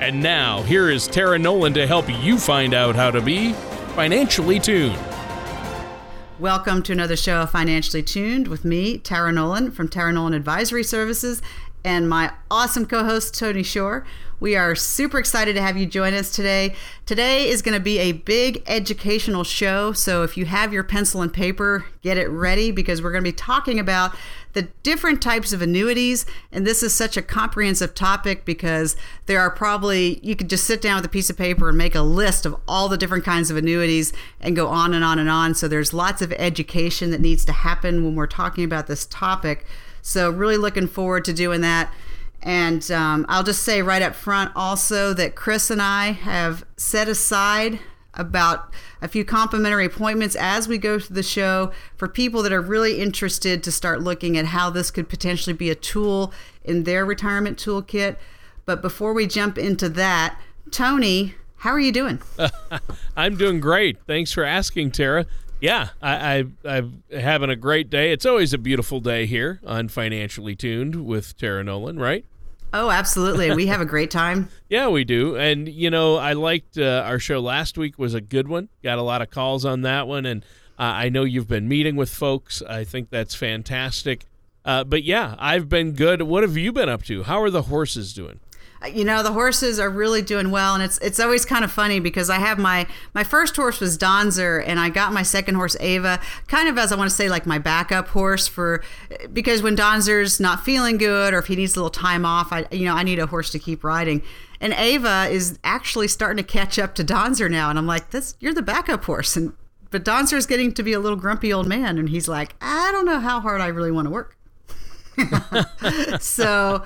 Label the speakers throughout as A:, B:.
A: And now, here is Tara Nolan to help you find out how to be financially tuned.
B: Welcome to another show of Financially Tuned with me, Tara Nolan from Tara Nolan Advisory Services, and my awesome co host, Tony Shore. We are super excited to have you join us today. Today is going to be a big educational show. So if you have your pencil and paper, get it ready because we're going to be talking about the different types of annuities. And this is such a comprehensive topic because there are probably, you could just sit down with a piece of paper and make a list of all the different kinds of annuities and go on and on and on. So there's lots of education that needs to happen when we're talking about this topic. So, really looking forward to doing that. And um, I'll just say right up front also that Chris and I have set aside about a few complimentary appointments as we go through the show for people that are really interested to start looking at how this could potentially be a tool in their retirement toolkit. But before we jump into that, Tony, how are you doing?
A: I'm doing great. Thanks for asking, Tara. Yeah, I, I, I'm having a great day. It's always a beautiful day here on Financially Tuned with Tara Nolan, right?
B: Oh, absolutely. We have a great time.
A: yeah, we do. And, you know, I liked uh, our show last week was a good one. Got a lot of calls on that one. And uh, I know you've been meeting with folks. I think that's fantastic. Uh, but yeah, I've been good. What have you been up to? How are the horses doing?
B: You know the horses are really doing well. And it's it's always kind of funny because I have my my first horse was Donzer and I got my second horse Ava kind of as I want to say like my backup horse for because when Donzer's not feeling good or if he needs a little time off I you know I need a horse to keep riding. And Ava is actually starting to catch up to Donzer now. And I'm like this you're the backup horse. And but Donzer is getting to be a little grumpy old man and he's like I don't know how hard I really want to work. So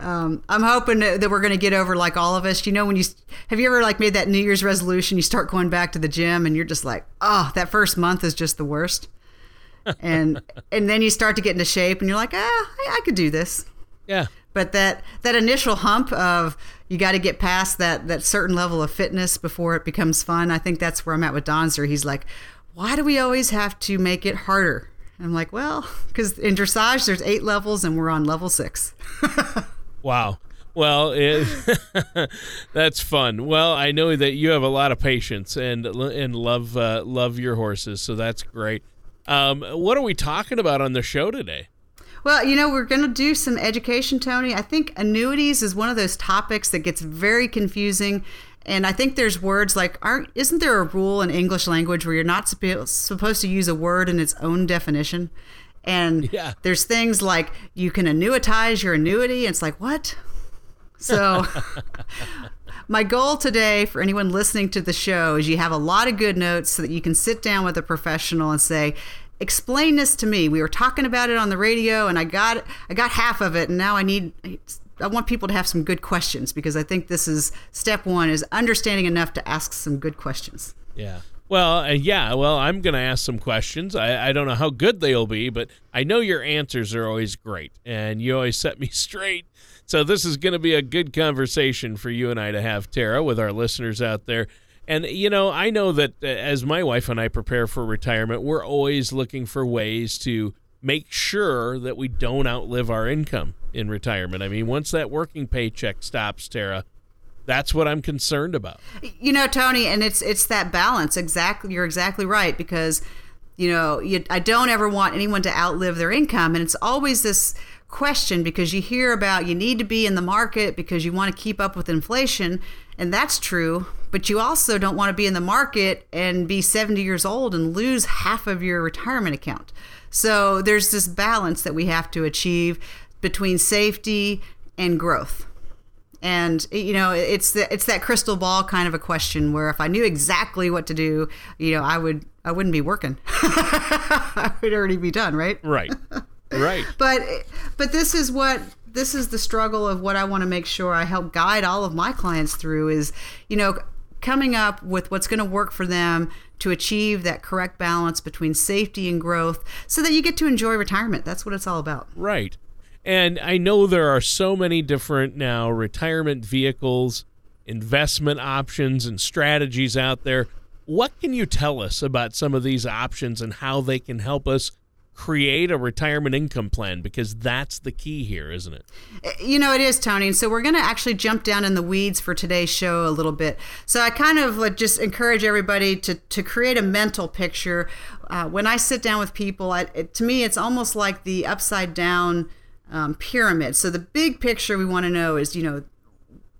B: um, I'm hoping that we're going to get over like all of us. You know, when you have you ever like made that New Year's resolution, you start going back to the gym, and you're just like, oh, that first month is just the worst, and and then you start to get into shape, and you're like, ah, I, I could do this.
A: Yeah.
B: But that that initial hump of you got to get past that that certain level of fitness before it becomes fun. I think that's where I'm at with Donzer. He's like, why do we always have to make it harder? I'm like, well, because in dressage there's eight levels and we're on level six.
A: Wow. Well, it, that's fun. Well, I know that you have a lot of patience and and love uh, love your horses, so that's great. Um, what are we talking about on the show today?
B: Well, you know, we're going to do some education, Tony. I think annuities is one of those topics that gets very confusing. And I think there's words like, aren't, isn't there a rule in English language where you're not supposed to use a word in its own definition? And yeah. there's things like you can annuitize your annuity. And it's like, what? So, my goal today for anyone listening to the show is you have a lot of good notes so that you can sit down with a professional and say, explain this to me. We were talking about it on the radio and I got I got half of it and now I need I want people to have some good questions because I think this is step 1 is understanding enough to ask some good questions.
A: Yeah. Well, uh, yeah. Well, I'm going to ask some questions. I, I don't know how good they'll be, but I know your answers are always great, and you always set me straight. So this is going to be a good conversation for you and I to have, Tara, with our listeners out there. And you know, I know that uh, as my wife and I prepare for retirement, we're always looking for ways to make sure that we don't outlive our income in retirement. I mean, once that working paycheck stops, Tara, that's what I'm concerned about.
B: You know, Tony, and it's it's that balance. Exactly, you're exactly right because you know you, I don't ever want anyone to outlive their income, and it's always this question because you hear about you need to be in the market because you want to keep up with inflation, and that's true. But you also don't want to be in the market and be 70 years old and lose half of your retirement account. So there's this balance that we have to achieve between safety and growth and you know it's the, it's that crystal ball kind of a question where if I knew exactly what to do, you know, I would I wouldn't be working. I would already be done, right?
A: Right. Right.
B: but but this is what this is the struggle of what I want to make sure I help guide all of my clients through is, you know, coming up with what's going to work for them to achieve that correct balance between safety and growth so that you get to enjoy retirement. That's what it's all about.
A: Right. And I know there are so many different now retirement vehicles, investment options, and strategies out there. What can you tell us about some of these options and how they can help us create a retirement income plan because that's the key here, isn't it?
B: You know, it is, Tony. And so we're going to actually jump down in the weeds for today's show a little bit. So I kind of like just encourage everybody to, to create a mental picture. Uh, when I sit down with people, I, it, to me, it's almost like the upside down um, pyramid. So the big picture we want to know is, you know,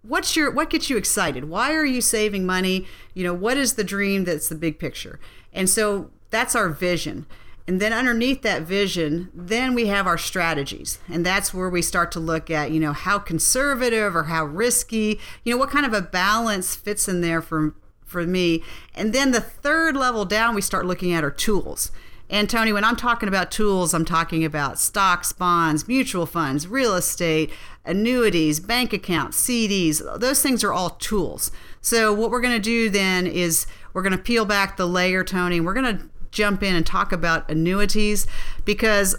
B: what's your what gets you excited why are you saving money you know what is the dream that's the big picture and so that's our vision and then underneath that vision, then we have our strategies. And that's where we start to look at, you know, how conservative or how risky, you know, what kind of a balance fits in there for for me. And then the third level down, we start looking at our tools. And Tony, when I'm talking about tools, I'm talking about stocks, bonds, mutual funds, real estate, annuities, bank accounts, CDs. Those things are all tools. So what we're going to do then is we're going to peel back the layer, Tony. We're going to jump in and talk about annuities because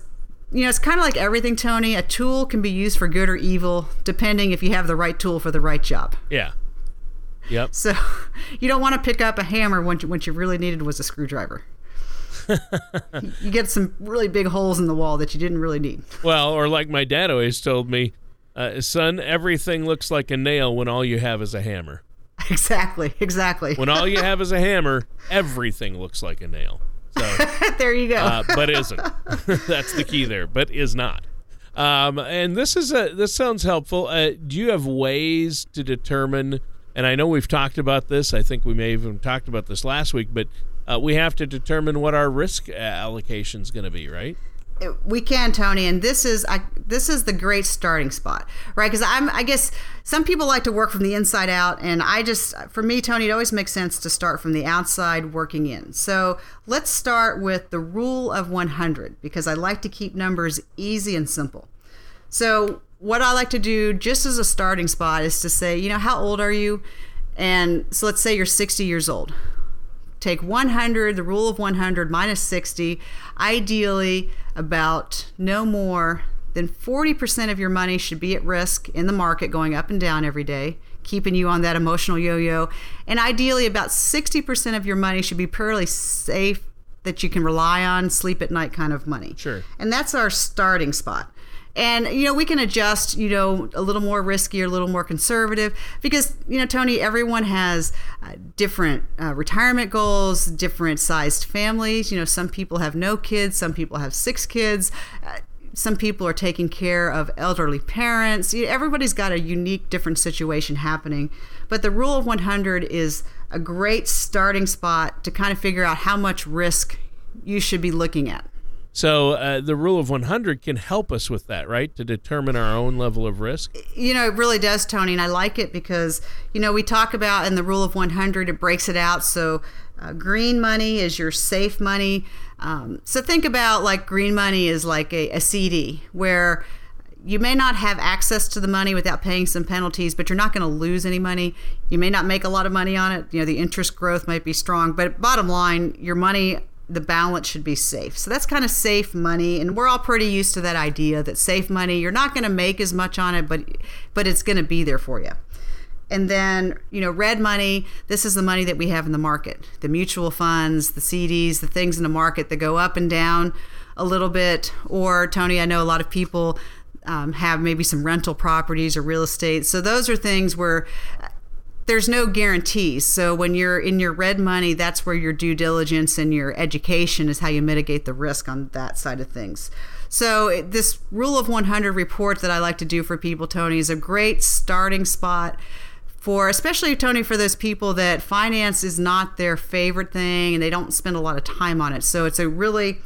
B: you know, it's kind of like everything, Tony. A tool can be used for good or evil, depending if you have the right tool for the right job.
A: Yeah. Yep.
B: So you don't want to pick up a hammer when you, what you really needed was a screwdriver. you get some really big holes in the wall that you didn't really need.
A: Well, or like my dad always told me, uh, son, everything looks like a nail when all you have is a hammer.
B: Exactly, exactly.
A: When all you have is a hammer, everything looks like a nail. So
B: there you go.
A: uh, but isn't. That's the key there. But is not. Um, and this is a this sounds helpful. Uh, do you have ways to determine? And I know we've talked about this. I think we may have even talked about this last week. But uh, we have to determine what our risk allocation is going to be, right?
B: we can tony and this is I, this is the great starting spot right? Because i'm i guess some people like to work from the inside out and i just for me tony it always makes sense to start from the outside working in. So let's start with the rule of 100 because i like to keep numbers easy and simple. So what i like to do just as a starting spot is to say you know how old are you? And so let's say you're 60 years old take 100, the rule of 100 minus 60, ideally about no more than 40% of your money should be at risk in the market going up and down every day, keeping you on that emotional yo yo. And ideally, about 60% of your money should be purely safe that you can rely on, sleep at night kind of money.
A: Sure.
B: And that's our starting spot and you know we can adjust you know a little more risky or a little more conservative because you know tony everyone has uh, different uh, retirement goals different sized families. You know some people have no kids some people have six kids. Uh, some people are taking care of elderly parents. Everybody's got a unique different situation happening. But the rule of 100 is a great starting spot to kind of figure out how much risk you should be looking at
A: so uh, the rule of 100 can help us with that, right? To determine our own level of risk.
B: You know, it really does, Tony, and I like it because you know we talk about in the rule of 100 it breaks it out. So uh, green money is your safe money. Um, so think about like green money is like a, a CD where you may not have access to the money without paying some penalties, but you're not going to lose any money. You may not make a lot of money on it. You know, the interest growth might be strong, but bottom line, your money the balance should be safe. So that's kind of safe money and we're all pretty used to that idea that safe money you're not going to make as much on it but but it's going to be there for you. And then, you know, red money, this is the money that we have in the market. The mutual funds, the CDs, the things in the market that go up and down a little bit or Tony, I know a lot of people um, have maybe some rental properties or real estate. So those are things where there's no guarantees. So when you're in your red money, that's where your due diligence and your education is how you mitigate the risk on that side of things. So this rule of 100 report that I like to do for people, Tony, is a great starting spot for especially Tony for those people that finance is not their favorite thing and they don't spend a lot of time on it. So it's a really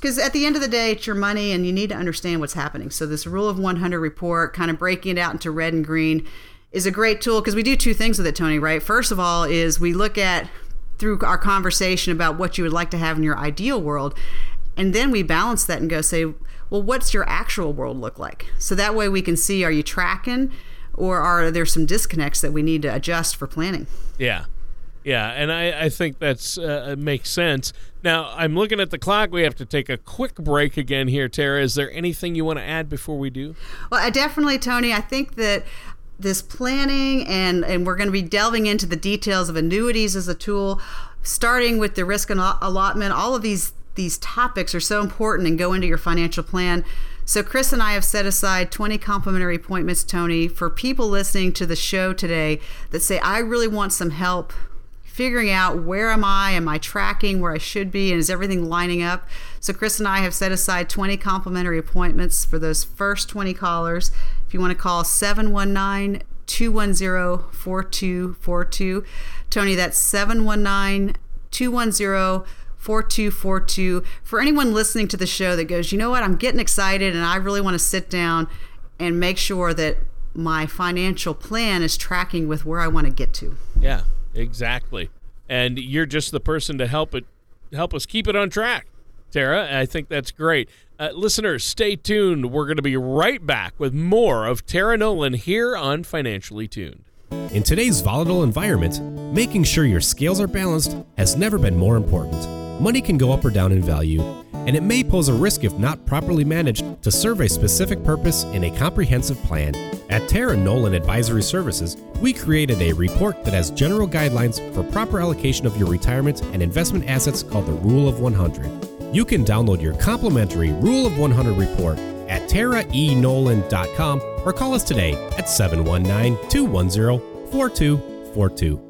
B: because at the end of the day, it's your money and you need to understand what's happening. So, this rule of 100 report, kind of breaking it out into red and green, is a great tool because we do two things with it, Tony, right? First of all, is we look at through our conversation about what you would like to have in your ideal world. And then we balance that and go say, well, what's your actual world look like? So that way we can see are you tracking or are there some disconnects that we need to adjust for planning?
A: Yeah. Yeah, and I, I think that's uh, makes sense. Now I'm looking at the clock. We have to take a quick break again here, Tara. Is there anything you want to add before we do?
B: Well, I definitely, Tony. I think that this planning and and we're going to be delving into the details of annuities as a tool, starting with the risk and allotment. All of these these topics are so important and go into your financial plan. So, Chris and I have set aside 20 complimentary appointments, Tony, for people listening to the show today that say, I really want some help figuring out where am I? Am I tracking where I should be? And is everything lining up? So, Chris and I have set aside 20 complimentary appointments for those first 20 callers. If you want to call 719 210 4242. Tony, that's 719 210 4242. For anyone listening to the show that goes, you know what, I'm getting excited and I really want to sit down and make sure that my financial plan is tracking with where I want to get to.
A: Yeah, exactly. And you're just the person to help it help us keep it on track. Tara, I think that's great. Uh, listeners, stay tuned. We're going to be right back with more of Tara Nolan here on Financially Tuned.
C: In today's volatile environment, making sure your scales are balanced has never been more important. Money can go up or down in value, and it may pose a risk if not properly managed to serve a specific purpose in a comprehensive plan. At Tara Nolan Advisory Services, we created a report that has general guidelines for proper allocation of your retirement and investment assets called the Rule of 100. You can download your complimentary Rule of 100 report at taraenolan.com or call us today at 719 210 4242.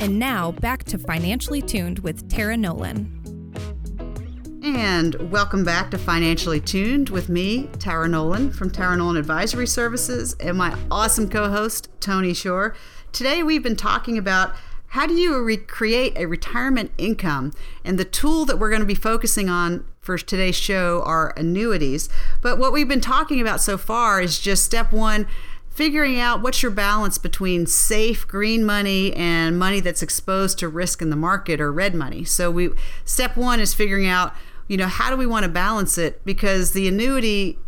D: And now back to Financially Tuned with Tara Nolan.
B: And welcome back to Financially Tuned with me, Tara Nolan from Tara Nolan Advisory Services, and my awesome co host, Tony Shore. Today we've been talking about how do you recreate a retirement income? And the tool that we're going to be focusing on for today's show are annuities. But what we've been talking about so far is just step one figuring out what's your balance between safe green money and money that's exposed to risk in the market or red money. So we step 1 is figuring out, you know, how do we want to balance it because the annuity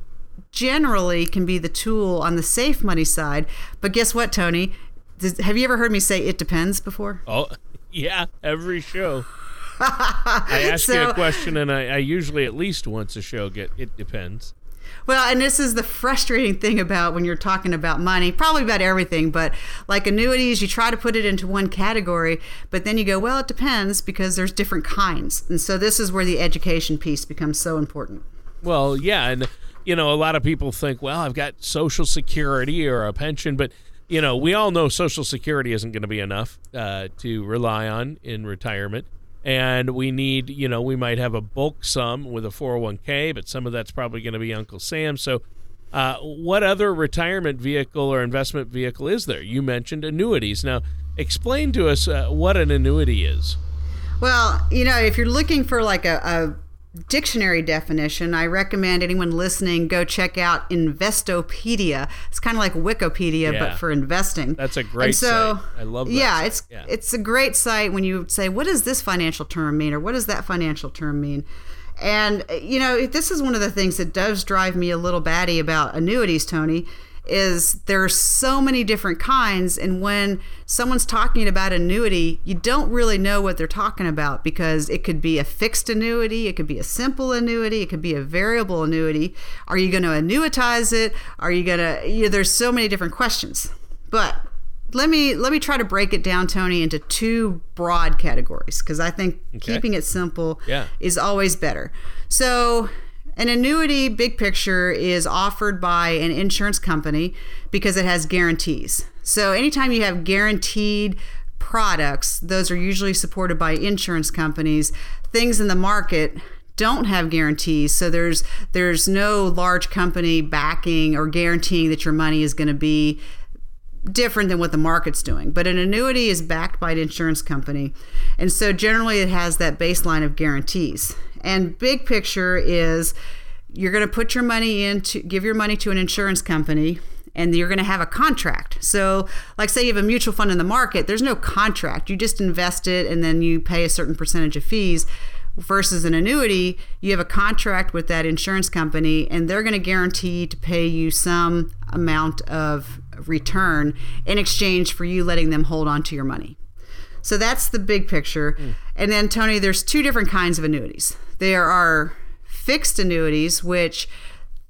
B: generally can be the tool on the safe money side. But guess what, Tony? Does, have you ever heard me say it depends before?
A: Oh, yeah, every show. I ask so, you a question, and I, I usually at least once a show get it depends.
B: Well, and this is the frustrating thing about when you're talking about money, probably about everything, but like annuities, you try to put it into one category, but then you go, well, it depends because there's different kinds. And so this is where the education piece becomes so important.
A: Well, yeah. And, you know, a lot of people think, well, I've got Social Security or a pension, but, you know, we all know Social Security isn't going to be enough uh, to rely on in retirement. And we need you know we might have a bulk sum with a 401k but some of that's probably going to be uncle sam. So uh, what other retirement vehicle or investment vehicle is there? You mentioned annuities. Now explain to us uh, what an annuity is.
B: Well you know if you're looking for like a, a dictionary definition, I recommend anyone listening go check out Investopedia. It's kind of like Wikipedia, yeah. but for investing.
A: That's a great so, site. I love that.
B: Yeah, it's yeah. it's a great site when you say, what does this financial term mean, or what does that financial term mean? And you know, this is one of the things that does drive me a little batty about annuities, Tony is there's so many different kinds and when someone's talking about annuity you don't really know what they're talking about because it could be a fixed annuity it could be a simple annuity it could be a variable annuity are you going to annuitize it are you going to you know, there's so many different questions but let me let me try to break it down tony into two broad categories because i think okay. keeping it simple yeah. is always better so an annuity, big picture, is offered by an insurance company because it has guarantees. So anytime you have guaranteed products, those are usually supported by insurance companies. Things in the market don't have guarantees so there's there's no large company backing or guaranteeing that your money is going to be different than what the market's doing. But an annuity is backed by an insurance company. And so generally it has that baseline of guarantees. And big picture is you're going to put your money in to give your money to an insurance company and you're going to have a contract. So, like say you have a mutual fund in the market, there's no contract. You just invest it and then you pay a certain percentage of fees. versus an annuity, you have a contract with that insurance company and they're going to guarantee to pay you some amount of return in exchange for you letting them hold on to your money. So that's the big picture. Mm. And then, Tony, there's two different kinds of annuities. There are fixed annuities, which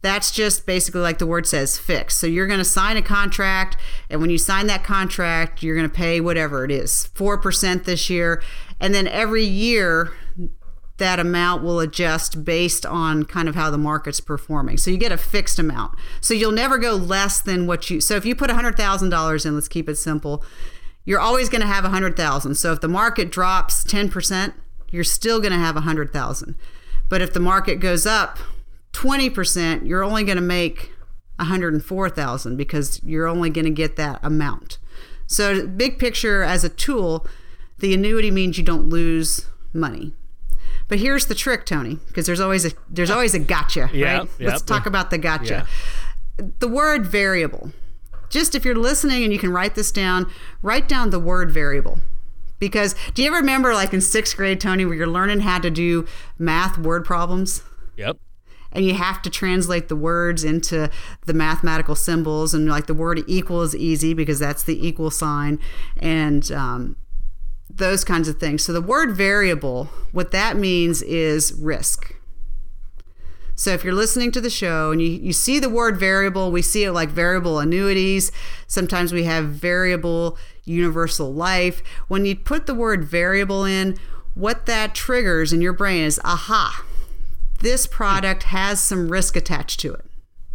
B: that's just basically like the word says fixed. So you're going to sign a contract, and when you sign that contract, you're going to pay whatever it is 4% this year. And then every year, that amount will adjust based on kind of how the market's performing. So you get a fixed amount. So you'll never go less than what you So if you put $100,000 in, let's keep it simple, you're always going to have 100,000. So if the market drops 10%, you're still going to have 100,000. But if the market goes up 20%, you're only going to make 104,000 because you're only going to get that amount. So big picture as a tool, the annuity means you don't lose money. But here's the trick, Tony, because there's always a there's always a gotcha, yeah, right? Yep, Let's talk about the gotcha. Yeah. The word variable. Just if you're listening and you can write this down, write down the word variable. Because do you ever remember like in sixth grade, Tony, where you're learning how to do math word problems?
A: Yep
B: and you have to translate the words into the mathematical symbols and like the word equal is easy because that's the equal sign and um, those kinds of things. So the word variable, what that means is risk. So if you're listening to the show and you, you see the word variable, we see it like variable annuities. Sometimes we have variable universal life. When you put the word variable in, what that triggers in your brain is aha, this product has some risk attached to it.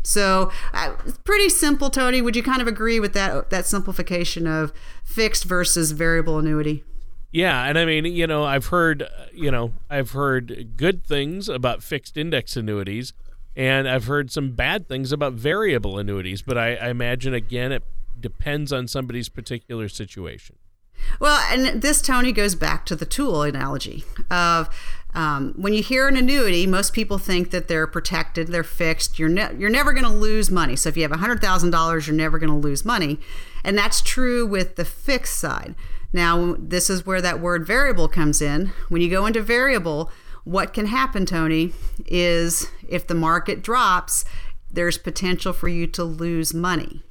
B: So uh, pretty simple, Tony. Would you kind of agree with that that simplification of fixed versus variable annuity?
A: Yeah, and I mean, you know, I've heard, you know, I've heard good things about fixed index annuities, and I've heard some bad things about variable annuities. But I, I imagine again, it depends on somebody's particular situation.
B: Well, and this Tony goes back to the tool analogy of um, when you hear an annuity, most people think that they're protected, they're fixed. You're ne- you're never going to lose money. So if you have hundred thousand dollars, you're never going to lose money, and that's true with the fixed side. Now, this is where that word variable comes in. When you go into variable, what can happen, Tony, is if the market drops, there's potential for you to lose money.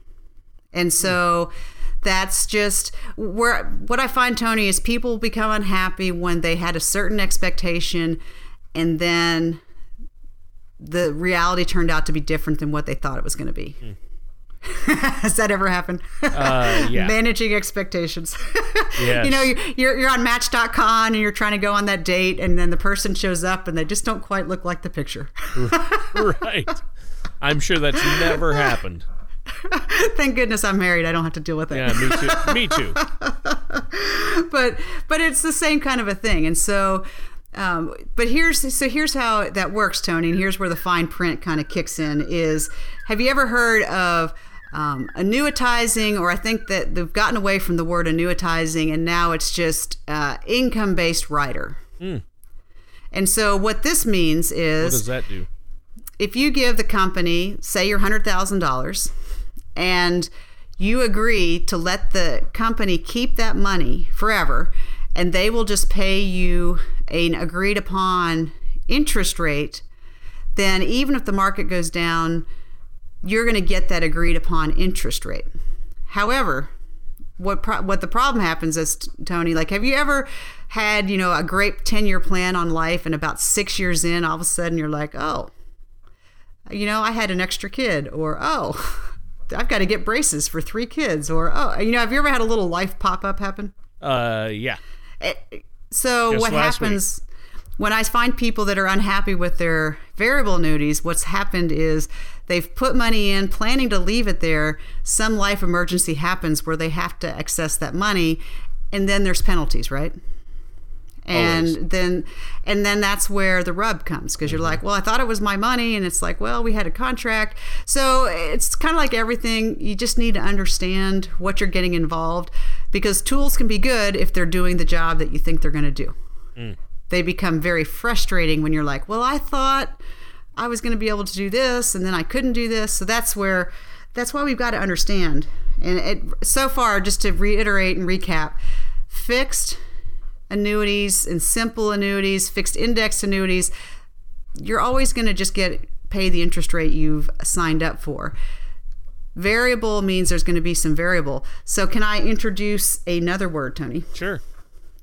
B: And so that's just where what I find, Tony, is people become unhappy when they had a certain expectation and then the reality turned out to be different than what they thought it was going to be. Mm. Has that ever happened?
A: Uh, yeah.
B: Managing expectations. yes. You know, you're, you're on Match.com and you're trying to go on that date, and then the person shows up and they just don't quite look like the picture.
A: right. I'm sure that's never happened.
B: Thank goodness I'm married. I don't have to deal with it.
A: Yeah, me too. me too.
B: but but it's the same kind of a thing, and so. Um, but here's so here's how that works, Tony, and here's where the fine print kind of kicks in. Is have you ever heard of um, annuitizing, or I think that they've gotten away from the word annuitizing, and now it's just uh, income-based rider. Mm. And so what this means is,
A: what does that do?
B: If you give the company, say, your hundred thousand dollars, and you agree to let the company keep that money forever, and they will just pay you an agreed upon interest rate, then even if the market goes down you're going to get that agreed upon interest rate. However, what pro- what the problem happens is Tony, like, have you ever had you know a great ten year plan on life, and about six years in, all of a sudden you're like, oh, you know, I had an extra kid, or oh. I've got to get braces for three kids, or oh, you know, have you ever had a little life pop up happen?
A: Uh, yeah.
B: It, eh, so Just what happens week. when I find people that are unhappy with their variable annuities? What's happened is They've put money in, planning to leave it there. Some life emergency happens where they have to access that money, and then there's penalties, right? and Always. then and then that's where the rub comes because you're mm-hmm. like well i thought it was my money and it's like well we had a contract so it's kind of like everything you just need to understand what you're getting involved because tools can be good if they're doing the job that you think they're going to do mm. they become very frustrating when you're like well i thought I was going to be able to do this and then I couldn't do this. So that's where that's why we've got to understand. And it, so far, just to reiterate and recap, fixed annuities and simple annuities, fixed index annuities, you're always going to just get pay the interest rate you've signed up for. Variable means there's going to be some variable. So, can I introduce another word, Tony?
A: Sure.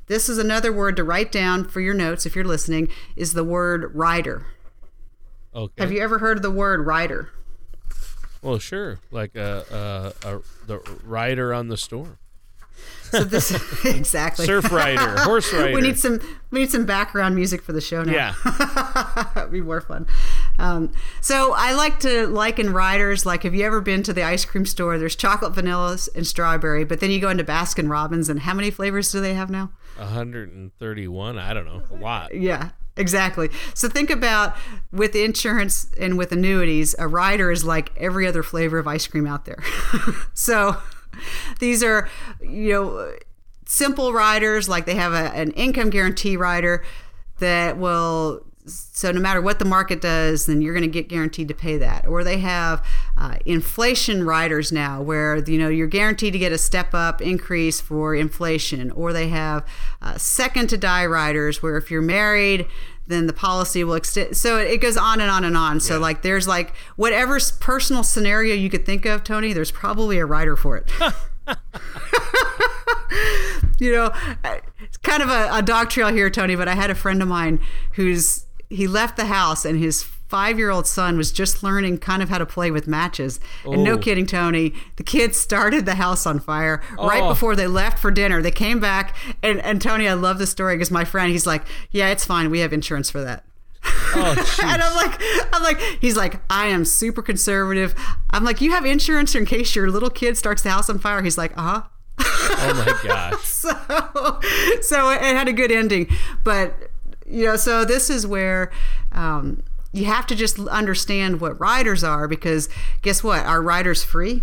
B: This is another word to write down for your notes if you're listening is the word rider.
A: Okay.
B: Have you ever heard of the word rider?
A: Well, sure. Like a, a, a the rider on the storm.
B: So this exactly
A: Surf rider, horse rider.
B: we need some we need some background music for the show now.
A: Yeah.
B: That'd be more fun. Um, so I like to liken riders. Like, have you ever been to the ice cream store? There's chocolate, vanilla, and strawberry. But then you go into Baskin Robbins, and how many flavors do they have now?
A: 131. I don't know. A lot.
B: Yeah, exactly. So think about with insurance and with annuities, a rider is like every other flavor of ice cream out there. so these are, you know, simple riders, like they have a, an income guarantee rider that will so no matter what the market does then you're going to get guaranteed to pay that. Or they have uh, inflation riders now where you know you're guaranteed to get a step up increase for inflation. Or they have uh, second to die riders where if you're married then the policy will extend. So it goes on and on and on. So
A: Yeah.
B: like there's like whatever personal scenario you could think of tony there's probably a rider for it. You know, it's kind of a, a dog trail here, Tony, but I had a friend of mine who's he left the house and his five year old son was just learning kind of how to play with matches. And no kidding, Tony, the kids started the house on fire right
A: Oh.
B: before they left for dinner. They came back and, and Tony, I love the story because my friend, he's like, Yeah, it's fine. We have insurance for that.
A: Oh,
B: And. I'm like, I'm like, he's like, I am super conservative. I'm like, you have insurance in case your little kid starts the house on fire. He's like, uh huh.
A: oh my gosh.
B: so so it had a good ending but you know so this is where um, you have to just understand what riders are because guess what are riders free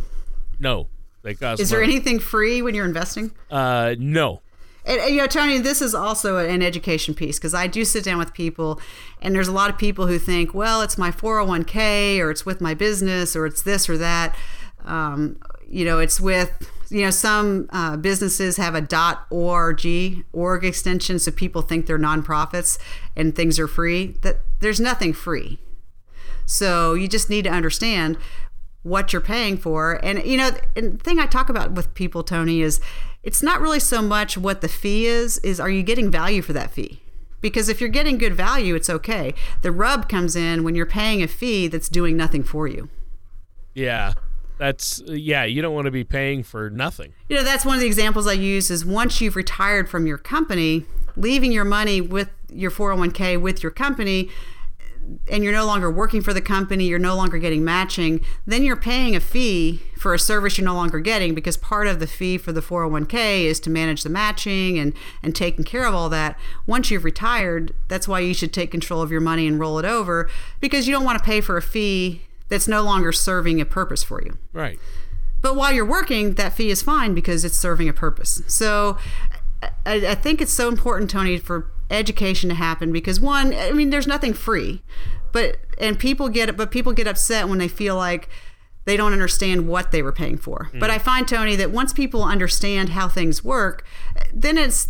A: No. They cost
B: is there anything free when you're investing
A: Uh, no.
B: and, and, you know, Tony, this is also an education piece because I do sit down with people, and there's a lot of people who think, well, it's my 401k, or it's with my business, or it's this or that. Um, you know, it's with, you know, some uh, businesses have a .org org extension, so people think they're nonprofits and things are free. That there's nothing free. So you just need to understand what you're paying for. And you know, and the thing I talk about with people, Tony, is it's not really so much what the fee is, is are you getting value for that fee? Because if you're getting good value, it's okay. The rub comes in when you're paying a fee that's doing nothing for you.
A: Yeah. That's uh, yeah. You don't want to be paying for nothing.
B: You know, that's one of the examples I use is once you've retired from your company, leaving your money with your 401k with your company, and you're no longer working for the company, you're no longer getting matching, then you're paying a fee for a service you're no longer getting because part of the fee for the 401k is to manage the matching and, and taking care of all that. Once you've retired, that's why you should take control of your money and roll it over because you don't want to pay for a fee that's no longer serving a purpose for you.
A: Right.
B: But while you're working, that fee is fine because it's serving a purpose. So I, I think it's so important, Tony, for education to happen because one, I mean, there's nothing free, but and people get but people get upset when they feel like they don't understand what they were paying for. Mm. But I find, Tony, that once people understand how things work, then it's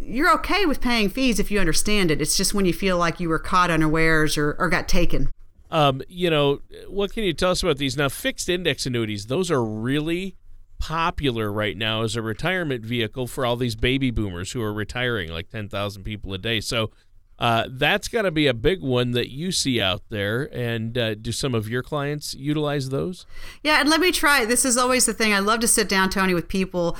B: you're okay with paying fees if you understand it. It's just when you feel like you were caught unawares or, or got taken.
A: Um, you know, what can you tell us about these now? Fixed index annuities; those are really popular right now as a retirement vehicle for all these baby boomers who are retiring, like ten thousand people a day. So. Uh, that's got to be a big one that you see out there. And uh, do some of your clients utilize those?
B: Yeah, and let me try. This is always the thing. I love to sit down, Tony, with people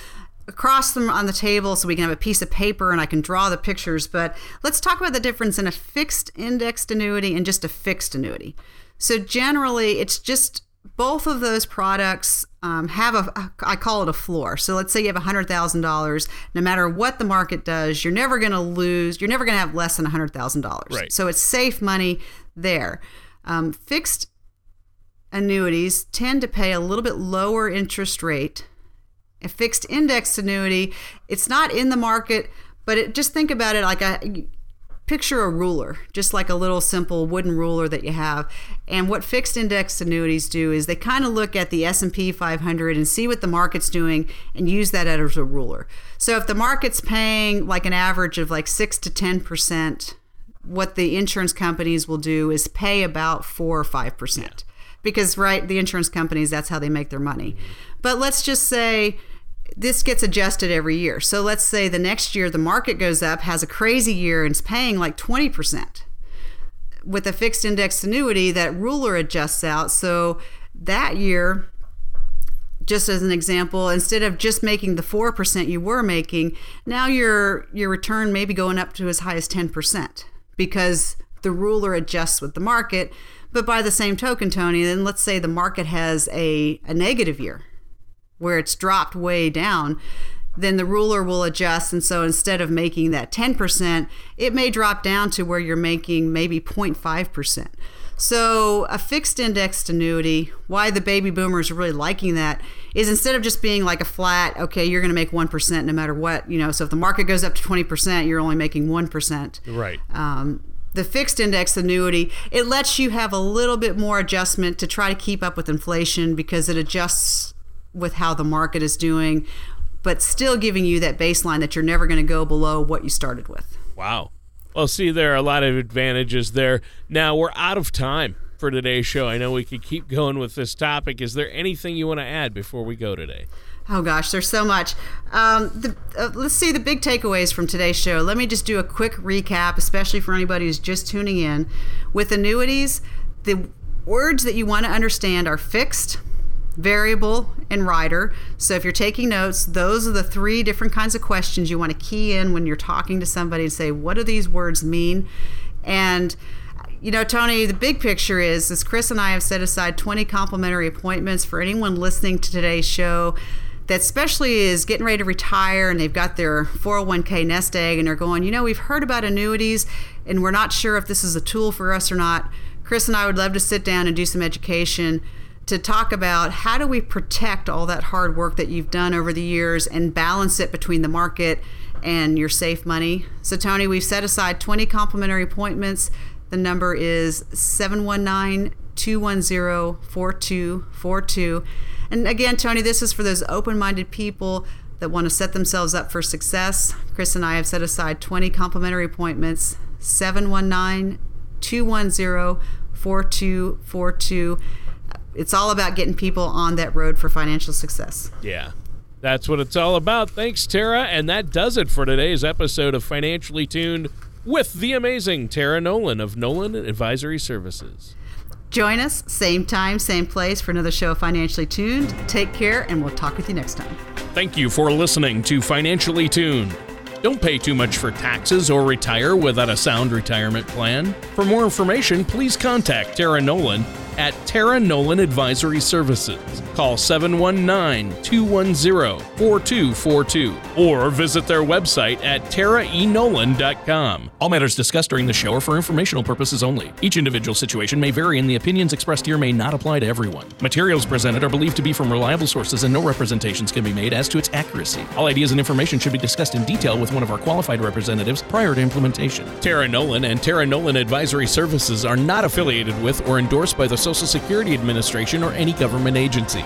B: across them on the table so we can have a piece of paper and I can draw the pictures. But let's talk about the difference in a fixed indexed annuity and just a fixed annuity. So generally, it's just both of those products um, have a I call it a floor. So let's say you have hundred thousand dollars. No matter what the market does, you're never going to lose. You're never going to have less than hundred thousand dollars.
A: Right.
B: So it's safe money there. Um, fixed annuities tend to pay a little bit lower interest rate. A fixed index annuity, it's not in the market, but it, just think about it like a picture a ruler, just like a little simple wooden ruler that you have. And what fixed index annuities do is they kind of look at the S&P 500 and see what the market's doing and use that as a ruler. So if the market's paying like an average of like 6 to 10%, what the insurance companies will do is pay about 4 or 5%. Yeah. Because right, the insurance companies that's how they make their money. But let's just say this gets adjusted every year. So let's say the next year the market goes up, has a crazy year, and it's paying like 20%. With a fixed index annuity, that ruler adjusts out. So that year, just as an example, instead of just making the 4% you were making, now your your return may be going up to as high as 10% because the ruler adjusts with the market. But by the same token, Tony, then let's say the market has a, a negative year where it's dropped way down, then the ruler will adjust. And so instead of making that 10%, it may drop down to where you're making maybe 0.5%. So a fixed indexed annuity, why the baby boomers are really liking that is instead of just being like a flat, okay, you're going to make 1% no matter what, you know, so if the market goes up to 20%, you're only making 1%.
A: Right.
B: Um, the fixed index annuity, it lets you have a little bit more adjustment to try to keep up with inflation because it adjusts with how the market is doing, but still giving you that baseline that you're never going to go below what you started with.
A: Wow. Well, see, there are a lot of advantages there. Now, we're out of time for today's show. I know we could keep going with this topic. Is there anything you want to add before we go today?
B: Oh gosh, there's so much. Um, the, uh, let's see the big takeaways from today's show. Let me just do a quick recap, especially for anybody who's just tuning in. With annuities, the words that you want to understand are fixed, variable, and rider. So if you're taking notes, those are the three different kinds of questions you want to key in when you're talking to somebody and say, what do these words mean? And you know, Tony, the big picture is, is Chris and I have set aside 20 complimentary appointments for anyone listening to today's show that especially is getting ready to retire and they've got their 401k nest egg and they're going, you know, we've heard about annuities and we're not sure if this is a tool for us or not. Chris and I would love to sit down and do some education to talk about how do we protect all that hard work that you've done over the years and balance it between the market and your safe money. So, Tony, we've set aside 20 complimentary appointments. The number is 719 210 4242. And again, Tony, this is for those open minded people that want to set themselves up for success. Chris and I have set aside 20 complimentary appointments 719 210 4242 it's all about getting people on that road for financial success.
A: Yeah. That's what it's all about. Thanks, Tara. And that does it for today's episode of Financially Tuned with the amazing Tara Nolan of Nolan Advisory Services.
B: Join us, same time, same place, for another show of Financially Tuned. Take care, and we'll talk with you next time.
A: Thank you for listening to Financially Tuned. Don't pay too much for taxes or retire without a sound retirement plan. For more information, please contact Tara Nolan at Tara Nolan Advisory Services. Call 719 210 4242 or visit their website at taraenolan.com. All matters discussed during the show are for informational purposes only. Each individual situation may vary, and the opinions expressed here may not apply to everyone. Materials presented are believed to be from reliable sources, and no representations can be made as to its accuracy. All ideas and information should be discussed in detail with one of our qualified representatives prior to implementation. Tara Nolan and Tara Nolan Advisory Services are not affiliated with or endorsed by the Social Security Administration or any government agency.